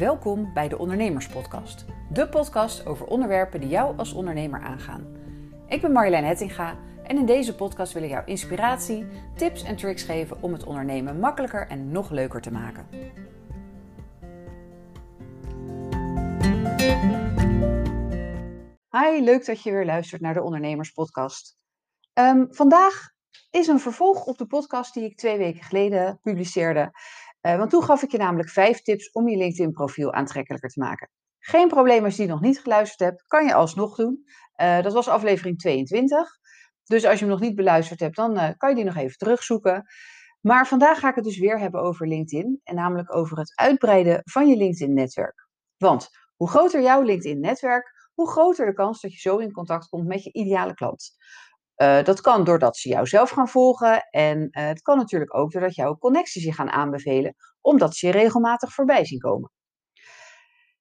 Welkom bij de Ondernemerspodcast. De podcast over onderwerpen die jou als ondernemer aangaan. Ik ben Marjolein Hettinga en in deze podcast wil ik jou inspiratie, tips en tricks geven om het ondernemen makkelijker en nog leuker te maken. Hi, leuk dat je weer luistert naar de Ondernemerspodcast. Um, vandaag is een vervolg op de podcast die ik twee weken geleden publiceerde. Uh, want toen gaf ik je namelijk vijf tips om je LinkedIn-profiel aantrekkelijker te maken. Geen probleem als je die nog niet geluisterd hebt, kan je alsnog doen. Uh, dat was aflevering 22. Dus als je hem nog niet beluisterd hebt, dan uh, kan je die nog even terugzoeken. Maar vandaag ga ik het dus weer hebben over LinkedIn. En namelijk over het uitbreiden van je LinkedIn-netwerk. Want hoe groter jouw LinkedIn-netwerk, hoe groter de kans dat je zo in contact komt met je ideale klant. Uh, dat kan doordat ze jou zelf gaan volgen. En uh, het kan natuurlijk ook doordat jouw connecties je gaan aanbevelen, omdat ze je regelmatig voorbij zien komen.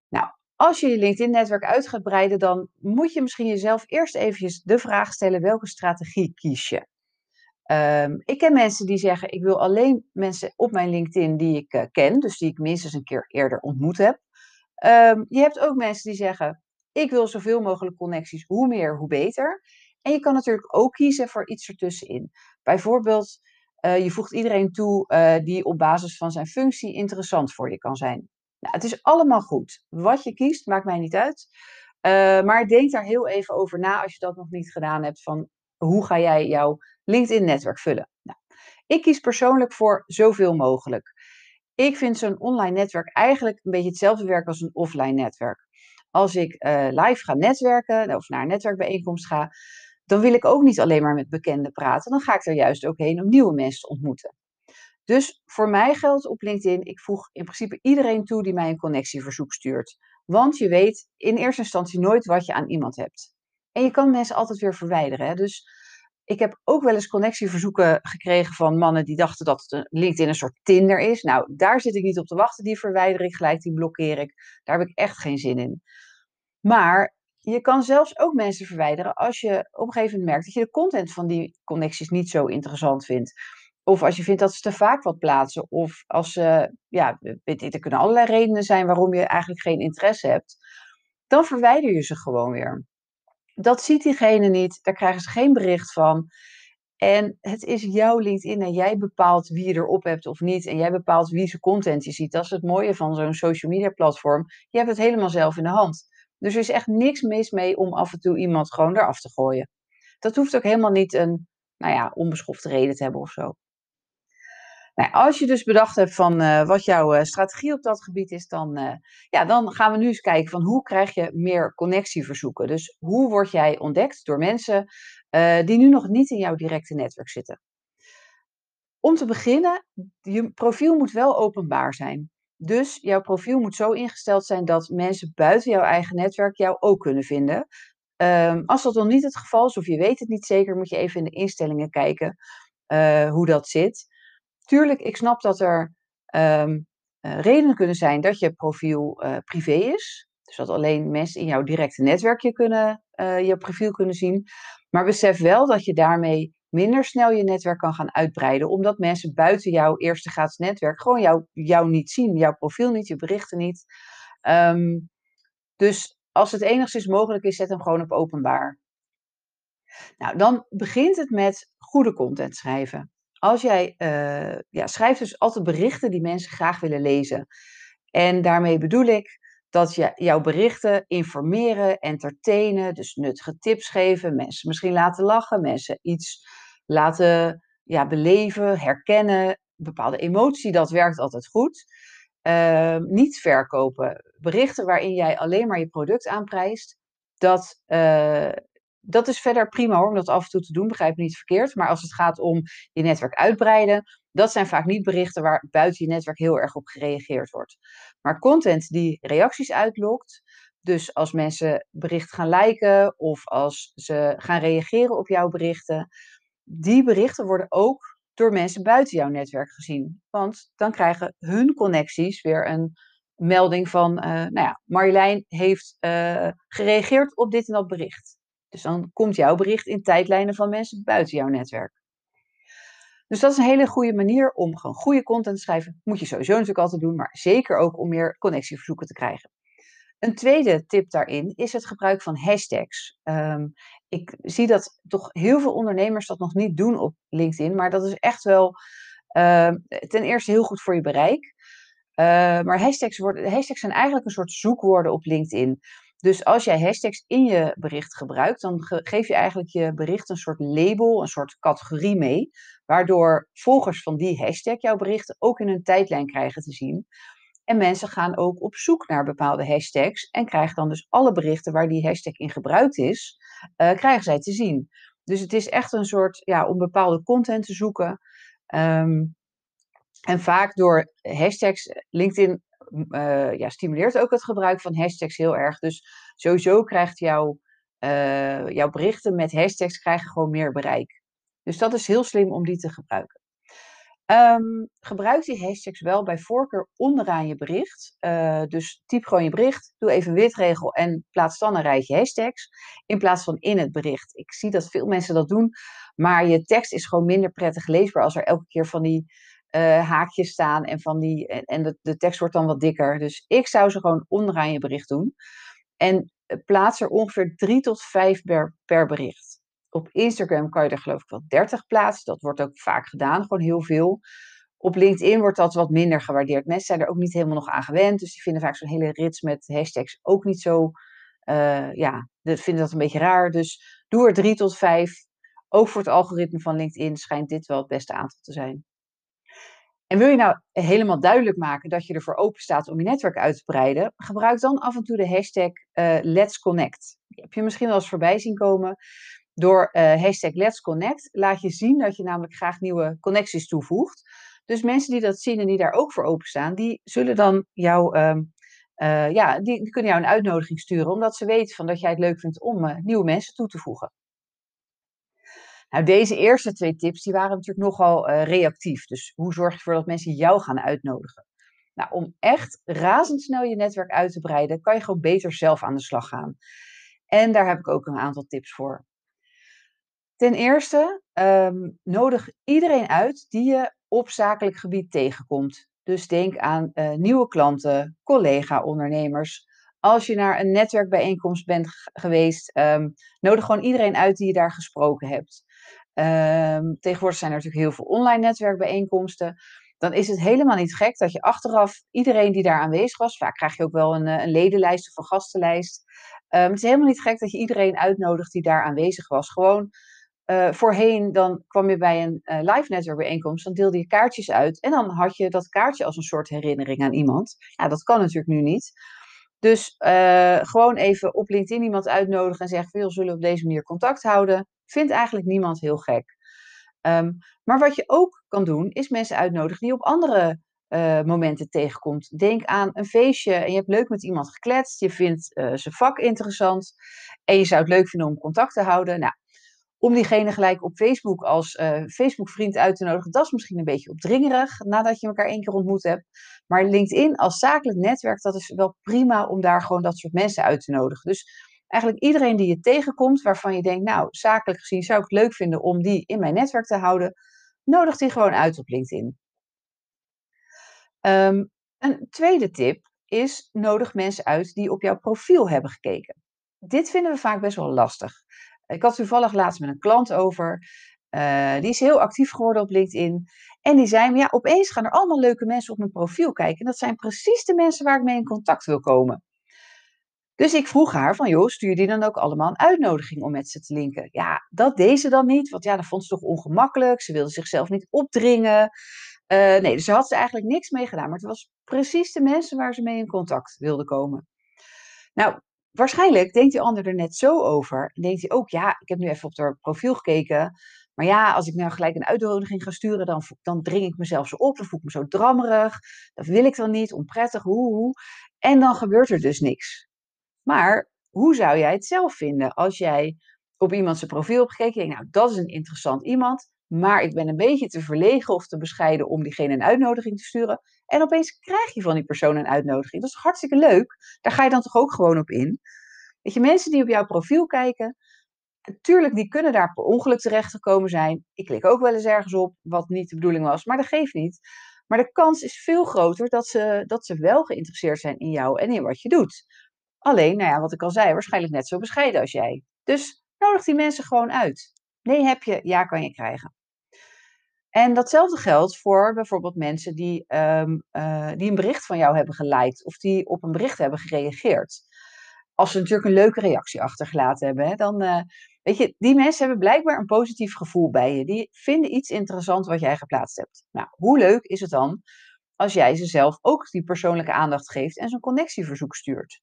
Nou, als je je LinkedIn-netwerk uit gaat breiden, dan moet je misschien jezelf eerst eventjes de vraag stellen: welke strategie kies je? Um, ik ken mensen die zeggen: ik wil alleen mensen op mijn LinkedIn die ik uh, ken, dus die ik minstens een keer eerder ontmoet heb. Um, je hebt ook mensen die zeggen: ik wil zoveel mogelijk connecties, hoe meer, hoe beter. En je kan natuurlijk ook kiezen voor iets ertussenin. Bijvoorbeeld, uh, je voegt iedereen toe uh, die op basis van zijn functie interessant voor je kan zijn. Nou, het is allemaal goed. Wat je kiest, maakt mij niet uit. Uh, maar denk daar heel even over na als je dat nog niet gedaan hebt. Van hoe ga jij jouw LinkedIn-netwerk vullen? Nou, ik kies persoonlijk voor zoveel mogelijk. Ik vind zo'n online netwerk eigenlijk een beetje hetzelfde werk als een offline netwerk. Als ik live ga netwerken of naar een netwerkbijeenkomst ga, dan wil ik ook niet alleen maar met bekenden praten. Dan ga ik er juist ook heen om nieuwe mensen te ontmoeten. Dus voor mij geldt op LinkedIn, ik voeg in principe iedereen toe die mij een connectieverzoek stuurt. Want je weet in eerste instantie nooit wat je aan iemand hebt. En je kan mensen altijd weer verwijderen. Hè? Dus ik heb ook wel eens connectieverzoeken gekregen van mannen die dachten dat LinkedIn een soort Tinder is. Nou, daar zit ik niet op te wachten. Die verwijder ik gelijk, die blokkeer ik. Daar heb ik echt geen zin in. Maar je kan zelfs ook mensen verwijderen als je op een gegeven moment merkt dat je de content van die connecties niet zo interessant vindt. Of als je vindt dat ze te vaak wat plaatsen. Of als ze, ja, er kunnen allerlei redenen zijn waarom je eigenlijk geen interesse hebt. Dan verwijder je ze gewoon weer. Dat ziet diegene niet, daar krijgen ze geen bericht van. En het is jouw LinkedIn en jij bepaalt wie je erop hebt of niet. En jij bepaalt wie zijn content je ziet. Dat is het mooie van zo'n social media platform. Je hebt het helemaal zelf in de hand. Dus er is echt niks mis mee om af en toe iemand gewoon eraf te gooien. Dat hoeft ook helemaal niet een, nou ja, onbeschofte reden te hebben of zo. Nou, als je dus bedacht hebt van uh, wat jouw uh, strategie op dat gebied is, dan, uh, ja, dan gaan we nu eens kijken van hoe krijg je meer connectieverzoeken. Dus hoe word jij ontdekt door mensen die nu nog niet in jouw directe netwerk zitten. Om te beginnen, je profiel moet wel openbaar zijn. Dus jouw profiel moet zo ingesteld zijn dat mensen buiten jouw eigen netwerk jou ook kunnen vinden. Um, als dat nog niet het geval is, of je weet het niet zeker, moet je even in de instellingen kijken uh, hoe dat zit. Tuurlijk, ik snap dat er um, redenen kunnen zijn dat je profiel uh, privé is. Dus dat alleen mensen in jouw directe netwerk je, kunnen, je profiel kunnen zien. Maar besef wel dat je daarmee minder snel je netwerk kan gaan uitbreiden. Omdat mensen buiten jouw eerste gratis netwerk gewoon jou, jou niet zien. Jouw profiel niet, je berichten niet. Um, dus als het enigszins mogelijk is, zet hem gewoon op openbaar. Nou, dan begint het met goede content schrijven. Als jij uh, ja, schrijft dus altijd berichten die mensen graag willen lezen. En daarmee bedoel ik dat je, jouw berichten informeren, entertainen, dus nuttige tips geven, mensen misschien laten lachen, mensen iets laten ja, beleven, herkennen, bepaalde emotie, dat werkt altijd goed. Uh, niet verkopen. Berichten waarin jij alleen maar je product aanprijst, dat, uh, dat is verder prima hoor, om dat af en toe te doen, begrijp me niet verkeerd. Maar als het gaat om je netwerk uitbreiden, dat zijn vaak niet berichten waar buiten je netwerk heel erg op gereageerd wordt. Maar content die reacties uitlokt, dus als mensen bericht gaan liken of als ze gaan reageren op jouw berichten, die berichten worden ook door mensen buiten jouw netwerk gezien. Want dan krijgen hun connecties weer een melding van, uh, nou ja, Marjolein heeft uh, gereageerd op dit en dat bericht. Dus dan komt jouw bericht in tijdlijnen van mensen buiten jouw netwerk. Dus dat is een hele goede manier om gewoon goede content te schrijven. Moet je sowieso natuurlijk altijd doen, maar zeker ook om meer connectieverzoeken te krijgen. Een tweede tip daarin is het gebruik van hashtags. Ehm, ik zie dat toch heel veel ondernemers dat nog niet doen op LinkedIn, maar dat is echt wel ehm, ten eerste heel goed voor je bereik. Uh, maar hashtags, worden, hashtags zijn eigenlijk een soort zoekwoorden op LinkedIn. Dus als jij hashtags in je bericht gebruikt, dan geef je eigenlijk je bericht een soort label, een soort categorie mee, waardoor volgers van die hashtag jouw berichten ook in hun tijdlijn krijgen te zien. En mensen gaan ook op zoek naar bepaalde hashtags en krijgen dan dus alle berichten waar die hashtag in gebruikt is, uh, krijgen zij te zien. Dus het is echt een soort, ja, om bepaalde content te zoeken. Um, en vaak door hashtags, LinkedIn uh, ja, stimuleert ook het gebruik van hashtags heel erg. Dus sowieso krijgt jouw, uh, jouw berichten met hashtags krijgen gewoon meer bereik. Dus dat is heel slim om die te gebruiken. Um, gebruik die hashtags wel bij voorkeur onderaan je bericht. Uh, dus typ gewoon je bericht, doe even witregel en plaats dan een rijtje hashtags. In plaats van in het bericht. Ik zie dat veel mensen dat doen, maar je tekst is gewoon minder prettig leesbaar als er elke keer van die uh, haakjes staan en, van die, en, en de, de, tekst wordt dan wat dikker. Dus ik zou ze gewoon onderaan je bericht doen. En eh, plaats er ongeveer drie tot vijf per, per bericht. Op Instagram kan je er geloof ik wel 30 plaatsen. Dat wordt ook vaak gedaan, gewoon heel veel. Op LinkedIn wordt dat wat minder gewaardeerd. Mensen zijn er ook niet helemaal nog aan gewend. Dus die vinden vaak zo'n hele rits met hashtags ook niet zo. Uh, ja, vinden dat een beetje raar. Dus doe er drie tot vijf. Ook voor het algoritme van LinkedIn schijnt dit wel het beste aantal te zijn. En wil je nou helemaal duidelijk maken dat je ervoor open staat om je netwerk uit te breiden, gebruik dan af en toe de hashtag uh, Let's Connect. Die heb je misschien wel eens voorbij zien komen. Door uh, hashtag Let's Connect laat je zien dat je namelijk graag nieuwe connecties toevoegt. Dus mensen die dat zien en die daar ook voor openstaan, die zullen dan jou, uh, uh, ja, die, kunnen jou een uitnodiging sturen, omdat ze weten van dat jij het leuk vindt om nieuwe mensen toe te voegen. Nou, deze eerste twee tips die waren natuurlijk nogal reactief. Dus hoe zorg je ervoor dat mensen jou gaan uitnodigen? Nou, om echt razendsnel je netwerk uit te breiden, kan je gewoon beter zelf aan de slag gaan. En daar heb ik ook een aantal tips voor. Ten eerste, um, nodig iedereen uit die je op zakelijk gebied tegenkomt. Dus denk aan uh, nieuwe klanten, collega-ondernemers. Als je naar een netwerkbijeenkomst bent geweest, um, nodig gewoon iedereen uit die je daar gesproken hebt. Um, tegenwoordig zijn er natuurlijk heel veel online netwerkbijeenkomsten. Dan is het helemaal niet gek dat je achteraf iedereen die daar aanwezig was, vaak krijg je ook wel een, eh, een ledenlijst of een gastenlijst. Het is helemaal niet gek dat je iedereen uitnodigt die daar aanwezig was. Gewoon uh, voorheen, dan kwam je bij een uh, live netwerkbijeenkomst, dan deelde je kaartjes uit en dan had je dat kaartje als een soort herinnering aan iemand. Ja, dat kan natuurlijk nu niet. Dus uh, gewoon even op LinkedIn iemand uitnodigen en zeggen: veel zullen op deze manier contact houden? Vindt eigenlijk niemand heel gek. Um, maar wat je ook kan doen, is mensen uitnodigen die op andere momenten tegenkomt. Denk aan een feestje en je hebt leuk met iemand gekletst. Je vindt uh, zijn vak interessant. En je zou het leuk vinden om contact te houden. Nou, om diegene gelijk op Facebook als uh, Facebook-vriend uit te nodigen, dat is misschien een beetje opdringerig nadat je elkaar één keer ontmoet hebt. Maar LinkedIn als zakelijk netwerk, dat is wel prima om daar gewoon dat soort mensen uit te nodigen. Dus eigenlijk iedereen die je tegenkomt, waarvan je denkt, nou, zakelijk gezien zou ik het leuk vinden om die in mijn netwerk te houden, nodig die gewoon uit op LinkedIn. Um, een tweede tip is, nodig mensen uit die op jouw profiel hebben gekeken. Dit vinden we vaak best wel lastig. Ik had toevallig laatst met een klant over. Uh, die is heel actief geworden op LinkedIn. En die zei me, ja, opeens gaan er allemaal leuke mensen op mijn profiel kijken. En dat zijn precies de mensen waar ik mee in contact wil komen. Dus ik vroeg haar van, joh, stuur die dan ook allemaal een uitnodiging om met ze te linken? Ja, dat deed ze dan niet, want ja, dat vond ze toch ongemakkelijk. Ze wilde zichzelf niet opdringen. Uh, nee, dus ze had ze eigenlijk niks mee gedaan. Maar het was precies de mensen waar ze mee in contact wilde komen. Nou, waarschijnlijk denkt die ander er net zo over. En denkt hij ook, ja, ik heb nu even op haar profiel gekeken. Maar ja, als ik nou gelijk een uitnodiging ga sturen, dan, dan dring ik mezelf zo op. Dan voel ik me zo drammerig. Dat wil ik dan niet, onprettig, hoe. En dan gebeurt er dus niks. Maar hoe zou jij het zelf vinden als jij op iemand zijn profiel hebt gekeken? Nou, dat is een interessant iemand, maar ik ben een beetje te verlegen of te bescheiden om diegene een uitnodiging te sturen. En opeens krijg je van die persoon een uitnodiging. Dat is hartstikke leuk. Daar ga je dan toch ook gewoon op in. Weet je, mensen die op jouw profiel kijken, Tuurlijk, die kunnen daar per ongeluk terecht gekomen zijn. Ik klik ook wel eens ergens op wat niet de bedoeling was, maar dat geeft niet. Maar de kans is veel groter dat ze, dat ze wel geïnteresseerd zijn in jou en in wat je doet. Alleen, nou ja, wat ik al zei, waarschijnlijk net zo bescheiden als jij. Dus nodig die mensen gewoon uit. Nee heb je, ja kan je krijgen. En datzelfde geldt voor bijvoorbeeld mensen die, ehm, eh, die een bericht van jou hebben geliked of die op een bericht hebben gereageerd. Als ze natuurlijk een leuke reactie achtergelaten hebben, dan uh, weet je, die mensen hebben blijkbaar een positief gevoel bij je. Die vinden iets interessant wat jij geplaatst hebt. Nou, hoe leuk is het dan als jij ze zelf ook die persoonlijke aandacht geeft en zo'n connectieverzoek stuurt?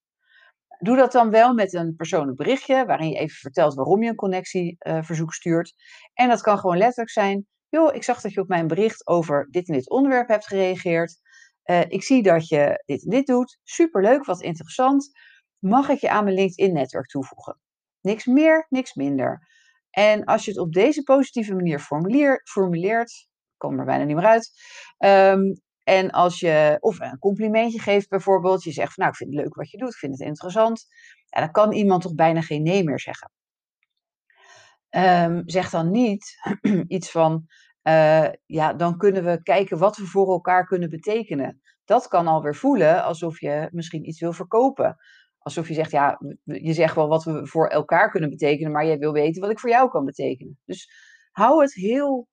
Doe dat dan wel met een persoonlijk berichtje waarin je even vertelt waarom je een connectieverzoek stuurt. En dat kan gewoon letterlijk zijn joh, ik zag dat je op mijn bericht over dit en dit onderwerp hebt gereageerd. Uh, ik zie dat je dit en dit doet. Superleuk, wat interessant. Mag ik je aan mijn LinkedIn-netwerk toevoegen? Niks meer, niks minder. En als je het op deze positieve manier formuleer, formuleert, kom er bijna niet meer uit. Um, en als je of een complimentje geeft bijvoorbeeld, je zegt van nou ik vind het leuk wat je doet, ik vind het interessant. Dan kan iemand toch bijna geen nee meer zeggen. Um, zeg dan niet iets van, uh, ja, dan kunnen we kijken wat we voor elkaar kunnen betekenen. Dat kan alweer voelen alsof je misschien iets wil verkopen. Alsof je zegt, ja, je zegt wel wat we voor elkaar kunnen betekenen, maar jij wil weten wat ik voor jou kan betekenen. Dus hou het heel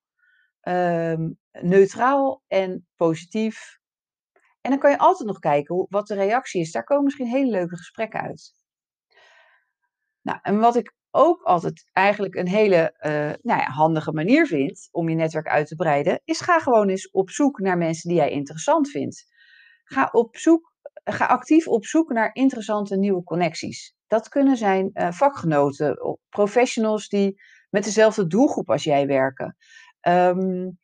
um, neutraal en positief. En dan kan je altijd nog kijken wat de reactie is. Daar komen misschien hele leuke gesprekken uit. Nou, en wat ik ook altijd eigenlijk een hele uh, nou ja, handige manier vind om je netwerk uit te breiden, is ga gewoon eens op zoek naar mensen die jij interessant vindt. Ga, op zoek, ga actief op zoek naar interessante nieuwe connecties. Dat kunnen zijn uh, vakgenoten, professionals die met dezelfde doelgroep als jij werken. Um,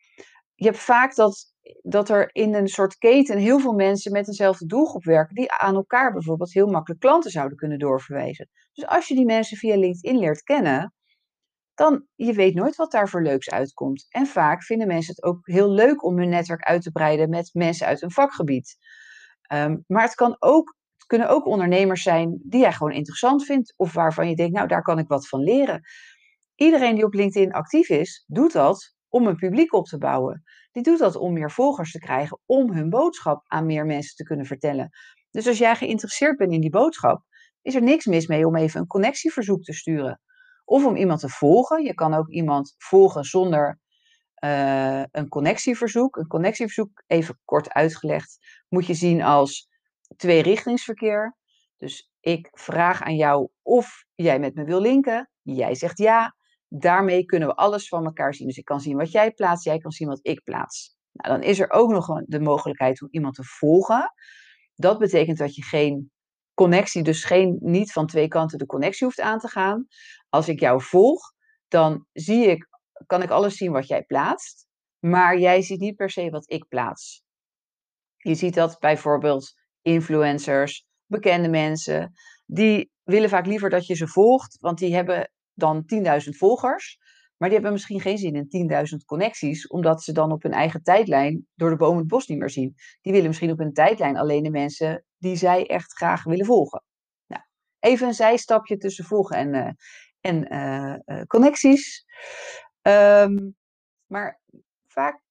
je hebt vaak dat, dat er in een soort keten heel veel mensen met dezelfde doelgroep werken, die aan elkaar bijvoorbeeld heel makkelijk klanten zouden kunnen doorverwijzen. Dus als je die mensen via LinkedIn leert kennen, dan je weet nooit wat daar voor leuks uitkomt. En vaak vinden mensen het ook heel leuk om hun netwerk uit te breiden met mensen uit hun vakgebied. Um, maar het, kan ook, het kunnen ook ondernemers zijn die jij gewoon interessant vindt of waarvan je denkt, nou daar kan ik wat van leren. Iedereen die op LinkedIn actief is, doet dat om een publiek op te bouwen. Die doet dat om meer volgers te krijgen, om hun boodschap aan meer mensen te kunnen vertellen. Dus als jij geïnteresseerd bent in die boodschap, is er niks mis mee om even een connectieverzoek te sturen. Of om iemand te volgen. Je kan ook iemand volgen zonder uh, een connectieverzoek. Een connectieverzoek, even kort uitgelegd, moet je zien als tweerichtingsverkeer. Dus ik vraag aan jou of jij met me wil linken. Jij zegt ja daarmee kunnen we alles van elkaar zien. Dus ik kan zien wat jij plaatst, jij kan zien wat ik plaats. Nou, dan is er ook nog de mogelijkheid om iemand te volgen. Dat betekent dat je geen connectie, dus geen, niet van twee kanten de connectie hoeft aan te gaan. Als ik jou volg, dan zie ik, kan ik alles zien wat jij plaatst, maar jij ziet niet per se wat ik plaats. Je ziet dat bijvoorbeeld influencers, bekende mensen, die willen vaak liever dat je ze volgt, want die hebben dan 10.000 volgers. Maar die hebben misschien geen zin in 10.000 connecties, omdat ze dan op hun eigen tijdlijn door de bomen het bos niet meer zien. Die willen misschien op hun tijdlijn alleen de mensen die zij echt graag willen volgen. Nou, even een zijstapje tussen volgen en, uh, en uh, connecties. Um, maar vaak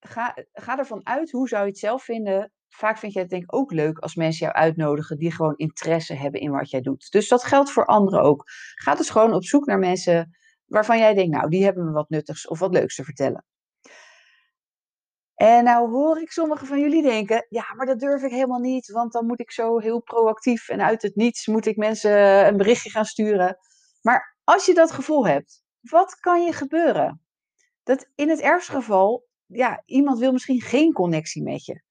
ga, ga ervan uit, hoe zou je het zelf vinden vaak vind jij het denk ik ook leuk als mensen jou uitnodigen die gewoon interesse hebben in wat jij doet. Dus dat geldt voor anderen ook. Ga dus gewoon op zoek naar mensen waarvan jij denkt, nou, die hebben me wat nuttigs of wat leuks te vertellen. En nou hoor ik sommigen van jullie denken, ja, maar dat durf ik helemaal niet, want dan moet ik zo heel proactief en uit het niets moet ik mensen een berichtje gaan sturen. Maar als je dat gevoel hebt, wat kan je gebeuren? Dat in het ergste geval, ja, iemand wil misschien geen connectie met je.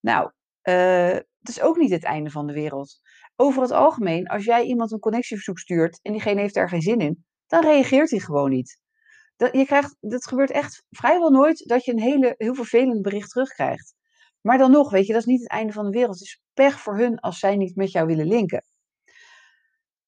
Nou, uh, het is ook niet het einde van de wereld. Over het algemeen, als jij iemand een connectieverzoek stuurt en diegene heeft daar geen zin in, dan reageert hij gewoon niet. Dat, je krijgt, dat gebeurt echt vrijwel nooit dat je een hele, heel vervelend bericht terugkrijgt. Maar dan nog, weet je, dat is niet het einde van de wereld. Het is pech voor hun als zij niet met jou willen linken.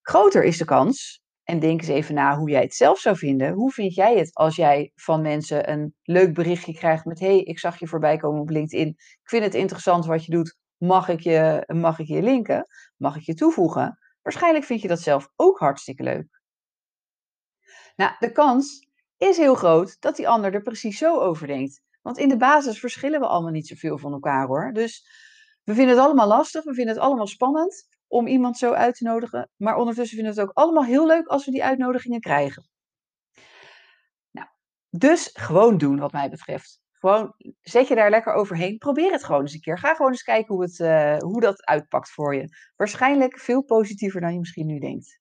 Groter is de kans en denk eens even na hoe jij het zelf zou vinden. Hoe vind jij het als jij van mensen een leuk berichtje krijgt met: hey, ik zag je voorbij komen op LinkedIn. Ik vind het interessant wat je doet. Mag ik je, mag ik je linken? Mag ik je toevoegen? Waarschijnlijk vind je dat zelf ook hartstikke leuk. Nou, de kans is heel groot dat die ander er precies zo over denkt. Want in de basis verschillen we allemaal niet zoveel van elkaar hoor. Dus we vinden het allemaal lastig, we vinden het allemaal spannend om iemand zo uit te nodigen. Maar ondertussen vinden we het ook allemaal heel leuk als we die uitnodigingen krijgen. Nou, dus gewoon doen wat mij betreft. Gewoon zet je daar lekker overheen. Probeer het gewoon eens een keer. Ga gewoon eens kijken hoe, het, uh, hoe dat uitpakt voor je. Waarschijnlijk veel positiever dan je misschien nu denkt.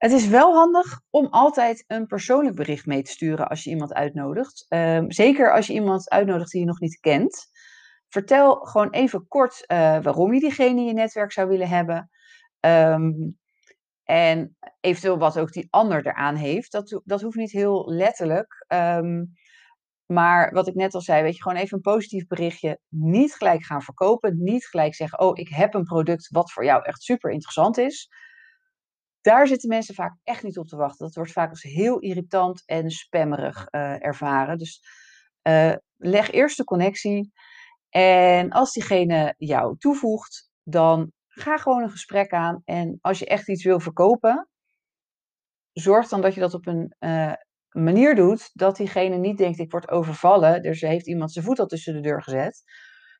Het is wel handig om altijd een persoonlijk bericht mee te sturen als je iemand uitnodigt. Um, zeker als je iemand uitnodigt die je nog niet kent. Vertel gewoon even kort uh, waarom je diegene in je netwerk zou willen hebben. Um, en eventueel wat ook die ander eraan heeft. Dat, dat hoeft niet heel letterlijk. Um, maar wat ik net al zei, weet je, gewoon even een positief berichtje. Niet gelijk gaan verkopen. Niet gelijk zeggen, oh, ik heb een product wat voor jou echt super interessant is. Daar zitten mensen vaak echt niet op te wachten. Dat wordt vaak als heel irritant en spammerig uh, ervaren. Dus uh, leg eerst de connectie. En als diegene jou toevoegt, dan ga gewoon een gesprek aan. En als je echt iets wil verkopen, zorg dan dat je dat op een uh, manier doet dat diegene niet denkt: ik word overvallen. Dus heeft iemand zijn voet al tussen de deur gezet.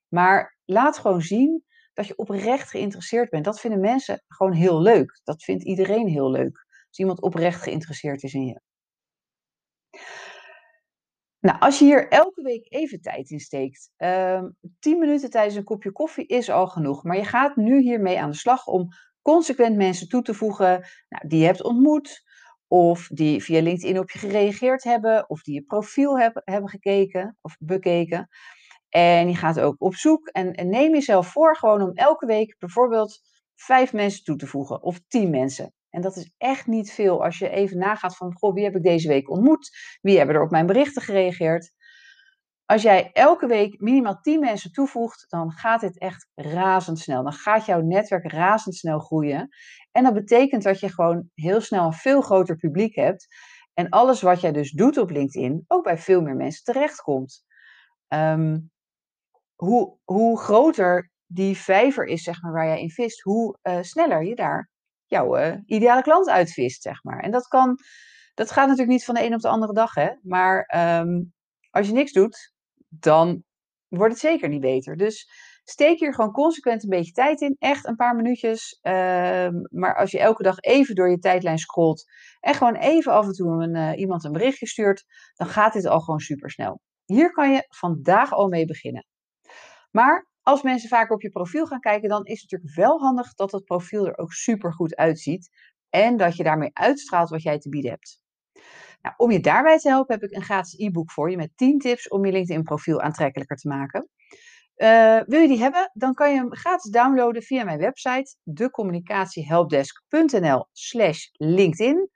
Maar laat gewoon zien dat je oprecht geïnteresseerd bent. Dat vinden mensen gewoon heel leuk. Dat vindt iedereen heel leuk. Als iemand oprecht geïnteresseerd is in je. Nou, als je hier elke week even tijd in steekt, um, ehm, 10 minuten tijdens een kopje koffie is al genoeg. Maar je gaat nu hiermee aan de slag om consequent mensen toe te voegen nou, die je hebt ontmoet, of die via LinkedIn op je gereageerd hebben, of die je profiel hebben, hebben gekeken of bekeken. En je gaat ook op zoek en, neem jezelf voor gewoon om elke week bijvoorbeeld vijf mensen toe te voegen of tien mensen. En dat is echt niet veel als je even nagaat van, goh, wie heb ik deze week ontmoet? Wie hebben er op mijn berichten gereageerd? Als jij elke week minimaal 10 mensen toevoegt, dan gaat dit echt razendsnel. Dan gaat jouw netwerk razendsnel groeien. En dat betekent dat je gewoon heel snel een veel groter publiek hebt. En alles wat jij dus doet op LinkedIn ook bij veel meer mensen terechtkomt. Um, hoe, hoe groter die vijver is, zeg maar, waar jij in vist, hoe uh, sneller je daar jouw uh, ideale klant uitvist, zeg maar. En dat kan, dat gaat natuurlijk niet van de een op de andere dag, hè. Maar um, als je niks doet, dan wordt het zeker niet beter. Dus steek hier gewoon consequent een beetje tijd in. Echt een paar minuutjes. Uh, maar als je elke dag even door je tijdlijn scrolt en gewoon even af en toe een, uh, iemand een berichtje stuurt, dan gaat dit al gewoon super snel. Hier kan je vandaag al mee beginnen. Maar als mensen vaker op je profiel gaan kijken, dan is het natuurlijk wel handig dat het profiel er ook super goed uitziet. En dat je daarmee uitstraalt wat jij te bieden hebt. Nou, om je daarbij te helpen heb ik een gratis e-book voor je met 10 tips om je LinkedIn profiel aantrekkelijker te maken. Uh, wil je die hebben, dan kan je hem gratis downloaden via mijn website decommunicatiehelpdesk.nl slash LinkedIn.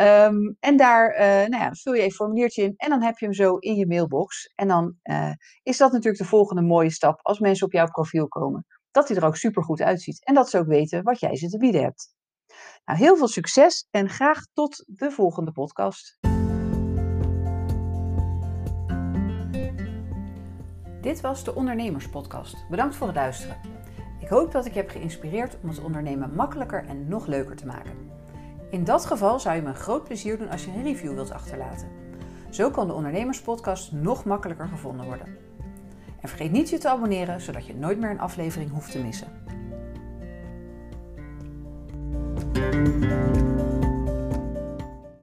Um, en daar uh, nou ja, vul je een formuliertje in en dan heb je hem zo in je mailbox. En dan uh, is dat natuurlijk de volgende mooie stap als mensen op jouw profiel komen. Dat hij er ook super goed uitziet en dat ze ook weten wat jij ze te bieden hebt. Nou, heel veel succes en graag tot de volgende podcast. Dit was de Ondernemerspodcast. Bedankt voor het luisteren. Ik hoop dat ik je heb geïnspireerd om het ondernemen makkelijker en nog leuker te maken. In dat geval zou je me een groot plezier doen als je een review wilt achterlaten. Zo kan de Ondernemerspodcast nog makkelijker gevonden worden. En vergeet niet je te abonneren, zodat je nooit meer een aflevering hoeft te missen.